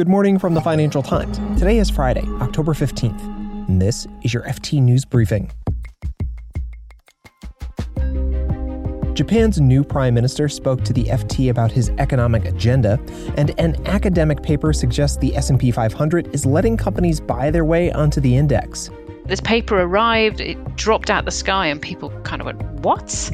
Good morning from the Financial Times. Today is Friday, October 15th, and this is your FT News Briefing. Japan's new prime minister spoke to the FT about his economic agenda, and an academic paper suggests the S&P 500 is letting companies buy their way onto the index. This paper arrived, it dropped out the sky and people kind of went, "What?"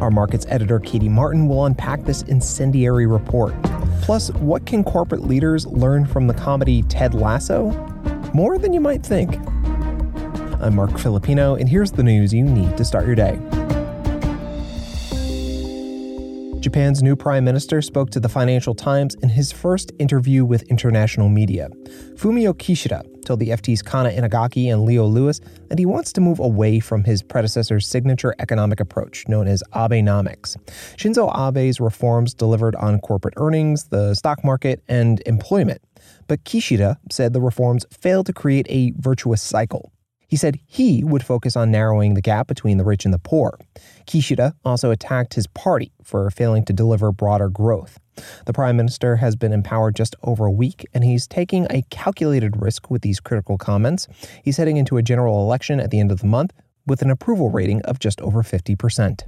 Our markets editor Katie Martin will unpack this incendiary report. Plus, what can corporate leaders learn from the comedy Ted Lasso? More than you might think. I'm Mark Filipino, and here's the news you need to start your day. Japan's new prime minister spoke to the Financial Times in his first interview with international media. Fumio Kishida told the FT's Kana Inagaki and Leo Lewis that he wants to move away from his predecessor's signature economic approach known as Abenomics. Shinzo Abe's reforms delivered on corporate earnings, the stock market, and employment. But Kishida said the reforms failed to create a virtuous cycle. He said he would focus on narrowing the gap between the rich and the poor. Kishida also attacked his party for failing to deliver broader growth. The prime minister has been empowered just over a week, and he's taking a calculated risk with these critical comments. He's heading into a general election at the end of the month with an approval rating of just over 50%.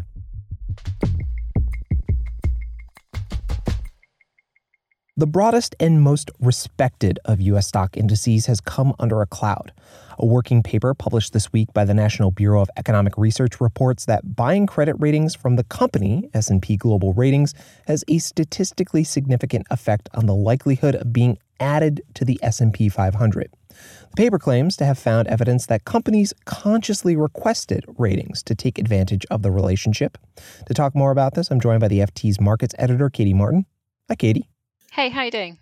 The broadest and most respected of U.S. stock indices has come under a cloud. A working paper published this week by the National Bureau of Economic Research reports that buying credit ratings from the company S&P Global Ratings has a statistically significant effect on the likelihood of being added to the S&P 500. The paper claims to have found evidence that companies consciously requested ratings to take advantage of the relationship. To talk more about this, I'm joined by the FT's markets editor, Katie Martin. Hi, Katie. Hey, how you doing?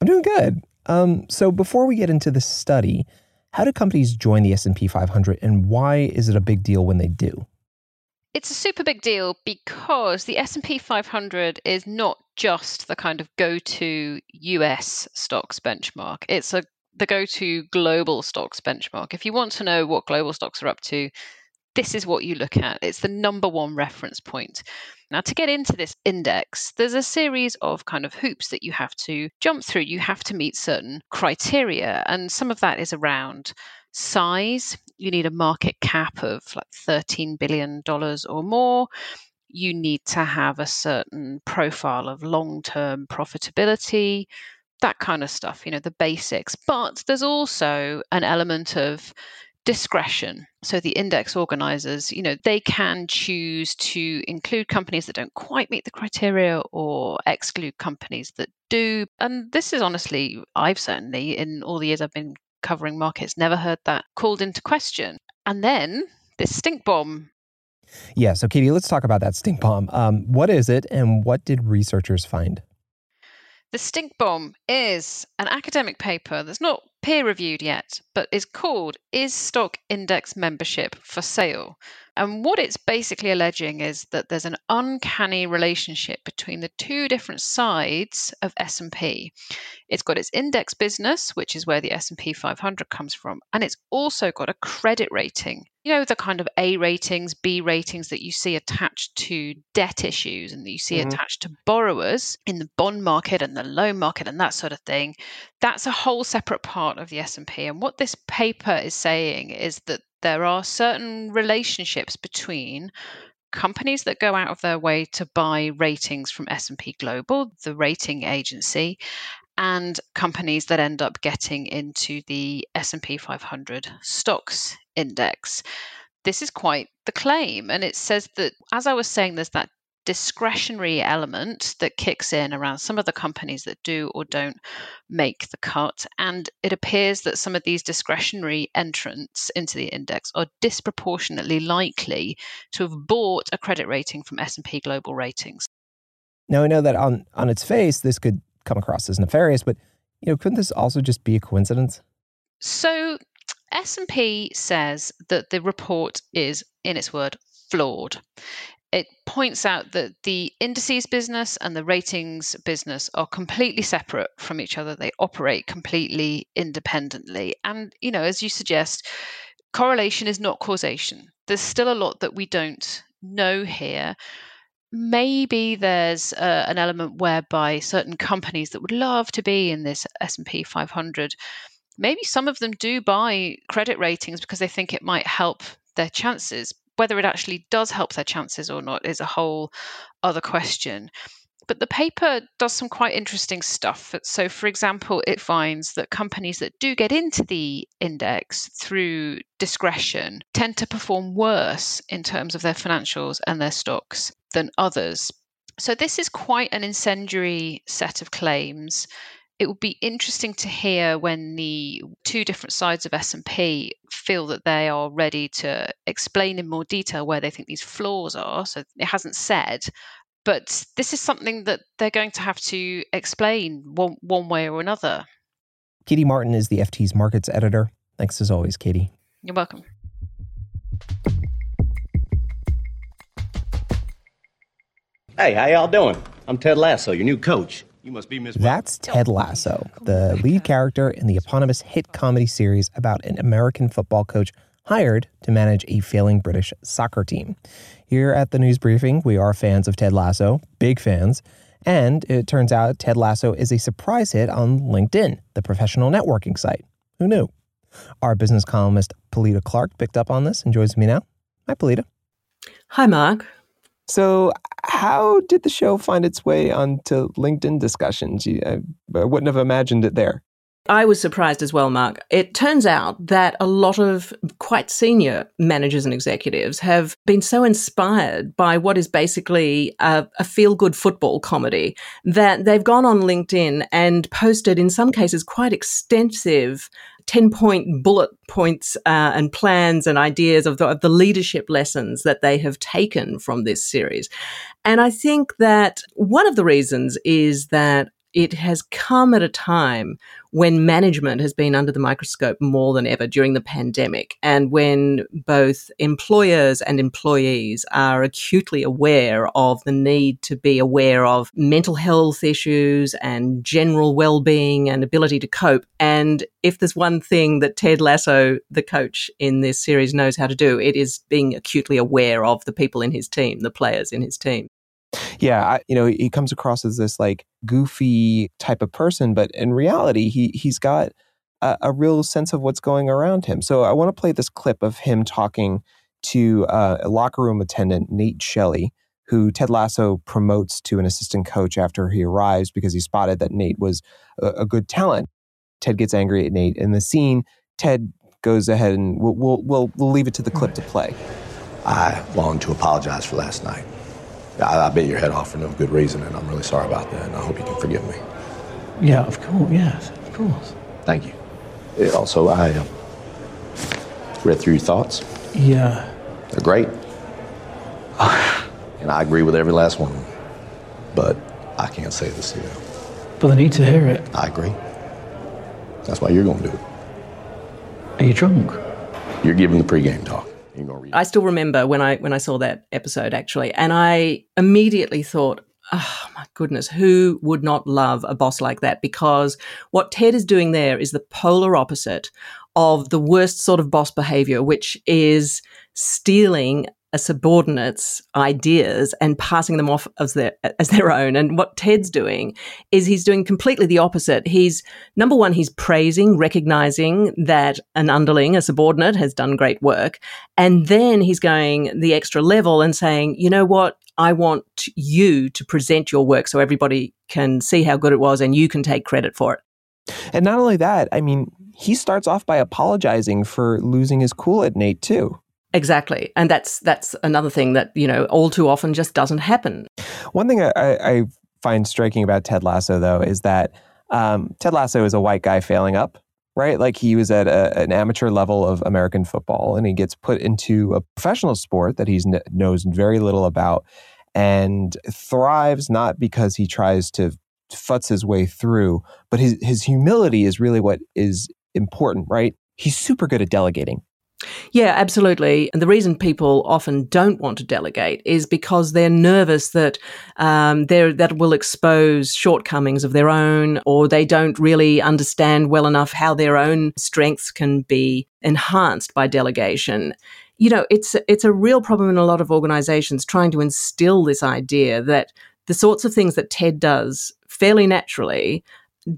I'm doing good. Um, so before we get into the study, how do companies join the S&P 500 and why is it a big deal when they do? It's a super big deal because the S&P 500 is not just the kind of go-to US stocks benchmark. It's a the go-to global stocks benchmark. If you want to know what global stocks are up to, this is what you look at. It's the number one reference point. Now, to get into this index, there's a series of kind of hoops that you have to jump through. You have to meet certain criteria, and some of that is around size. You need a market cap of like $13 billion or more. You need to have a certain profile of long term profitability that kind of stuff, you know, the basics. But there's also an element of discretion. So the index organizers, you know, they can choose to include companies that don't quite meet the criteria or exclude companies that do. And this is honestly, I've certainly, in all the years I've been covering markets, never heard that called into question. And then this stink bomb. Yeah. So, Katie, let's talk about that stink bomb. Um, what is it and what did researchers find? The stink bomb is an academic paper that's not peer reviewed yet, but is called Is Stock Index Membership for Sale? And what it's basically alleging is that there's an uncanny relationship between the two different sides of S&P. It's got its index business, which is where the S&P 500 comes from, and it's also got a credit rating. You know the kind of A ratings, B ratings that you see attached to debt issues and that you see mm-hmm. attached to borrowers in the bond market and the loan market and that sort of thing. That's a whole separate part of the S&P. And what this paper is saying is that there are certain relationships between companies that go out of their way to buy ratings from S&P Global, the rating agency, and companies that end up getting into the S&P 500 stocks index. This is quite the claim and it says that as I was saying there's that discretionary element that kicks in around some of the companies that do or don't make the cut and it appears that some of these discretionary entrants into the index are disproportionately likely to have bought a credit rating from S&P Global Ratings. Now I know that on on its face this could come across as nefarious but you know couldn't this also just be a coincidence? So S&P says that the report is in its word flawed it points out that the indices business and the ratings business are completely separate from each other. They operate completely independently. And, you know, as you suggest, correlation is not causation. There's still a lot that we don't know here. maybe there's uh, an element whereby certain companies that would love to be in this S&P 500 maybe some of them do buy credit ratings because they think it might help their chances whether it actually does help their chances or not is a whole other question but the paper does some quite interesting stuff. So, for example, it finds that companies that do get into the index through discretion tend to perform worse in terms of their financials and their stocks than others. So, this is quite an incendiary set of claims. It would be interesting to hear when the two different sides of S&P feel that they are ready to explain in more detail where they think these flaws are. So it hasn't said, but this is something that they're going to have to explain one, one way or another. Katie Martin is the FT's markets editor. Thanks as always, Katie. You're welcome. Hey, how y'all doing? I'm Ted Lasso, your new coach. You must be Miss. That's Ted Lasso, the lead character in the eponymous hit comedy series about an American football coach hired to manage a failing British soccer team. Here at the news briefing, we are fans of Ted Lasso, big fans. And it turns out Ted Lasso is a surprise hit on LinkedIn, the professional networking site. Who knew? Our business columnist, Pilita Clark, picked up on this and joins me now. Hi, Pilita. Hi, Mark. So, how did the show find its way onto LinkedIn discussions? I wouldn't have imagined it there. I was surprised as well, Mark. It turns out that a lot of quite senior managers and executives have been so inspired by what is basically a, a feel good football comedy that they've gone on LinkedIn and posted, in some cases, quite extensive 10 point bullet points uh, and plans and ideas of the, of the leadership lessons that they have taken from this series. And I think that one of the reasons is that it has come at a time when management has been under the microscope more than ever during the pandemic, and when both employers and employees are acutely aware of the need to be aware of mental health issues and general well being and ability to cope. And if there's one thing that Ted Lasso, the coach in this series, knows how to do, it is being acutely aware of the people in his team, the players in his team. Yeah, I, you know, he comes across as this like goofy type of person, but in reality, he he's got a, a real sense of what's going around him. So I want to play this clip of him talking to uh, a locker room attendant, Nate Shelley, who Ted Lasso promotes to an assistant coach after he arrives because he spotted that Nate was a, a good talent. Ted gets angry at Nate. In the scene, Ted goes ahead and we'll, we'll, we'll, leave it to the clip to play. I long to apologize for last night. I, I bit your head off for no good reason, and I'm really sorry about that, and I hope you can forgive me. Yeah, of course, yes, of course. Thank you. It also, I uh, read through your thoughts. Yeah. They're great. and I agree with every last one of them. But I can't say this to you. But I need to hear it. I agree. That's why you're going to do it. Are you drunk? You're giving the pregame talk. I still remember when I when I saw that episode actually, and I immediately thought, oh my goodness, who would not love a boss like that? Because what Ted is doing there is the polar opposite of the worst sort of boss behavior, which is stealing a subordinate's ideas and passing them off as their as their own. And what Ted's doing is he's doing completely the opposite. He's number one, he's praising, recognizing that an underling, a subordinate, has done great work, and then he's going the extra level and saying, you know what, I want you to present your work so everybody can see how good it was and you can take credit for it. And not only that, I mean, he starts off by apologizing for losing his cool at Nate too. Exactly, and that's that's another thing that you know all too often just doesn't happen. One thing I, I find striking about Ted Lasso, though, is that um, Ted Lasso is a white guy failing up, right? Like he was at a, an amateur level of American football, and he gets put into a professional sport that he knows very little about, and thrives not because he tries to futz his way through, but his his humility is really what is important, right? He's super good at delegating. Yeah, absolutely. And the reason people often don't want to delegate is because they're nervous that um, that will expose shortcomings of their own, or they don't really understand well enough how their own strengths can be enhanced by delegation. you know, it's it's a real problem in a lot of organizations trying to instill this idea that the sorts of things that Ted does fairly naturally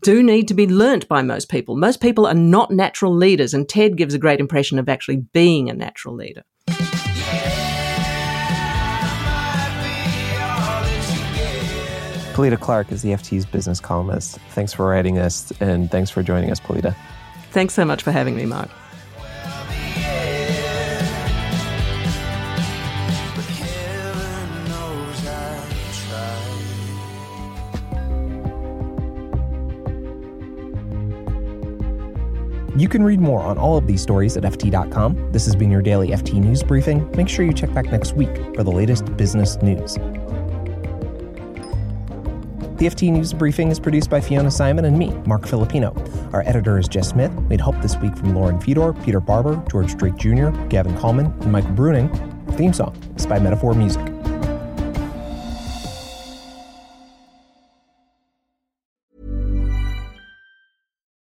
do need to be learnt by most people. Most people are not natural leaders, and Ted gives a great impression of actually being a natural leader. Pilita Clark is the FT's business columnist. Thanks for writing this, and thanks for joining us, Pilita. Thanks so much for having me, Mark. You can read more on all of these stories at FT.com. This has been your daily FT News Briefing. Make sure you check back next week for the latest business news. The FT News Briefing is produced by Fiona Symon and me, Mark Filipino. Our editor is Jess Smith. We had help this week from Lauren Fedor, Peter Barber, George Drake Jr., Gavin Kallmann, and Michael Bruning. theme song is by Metaphor Music.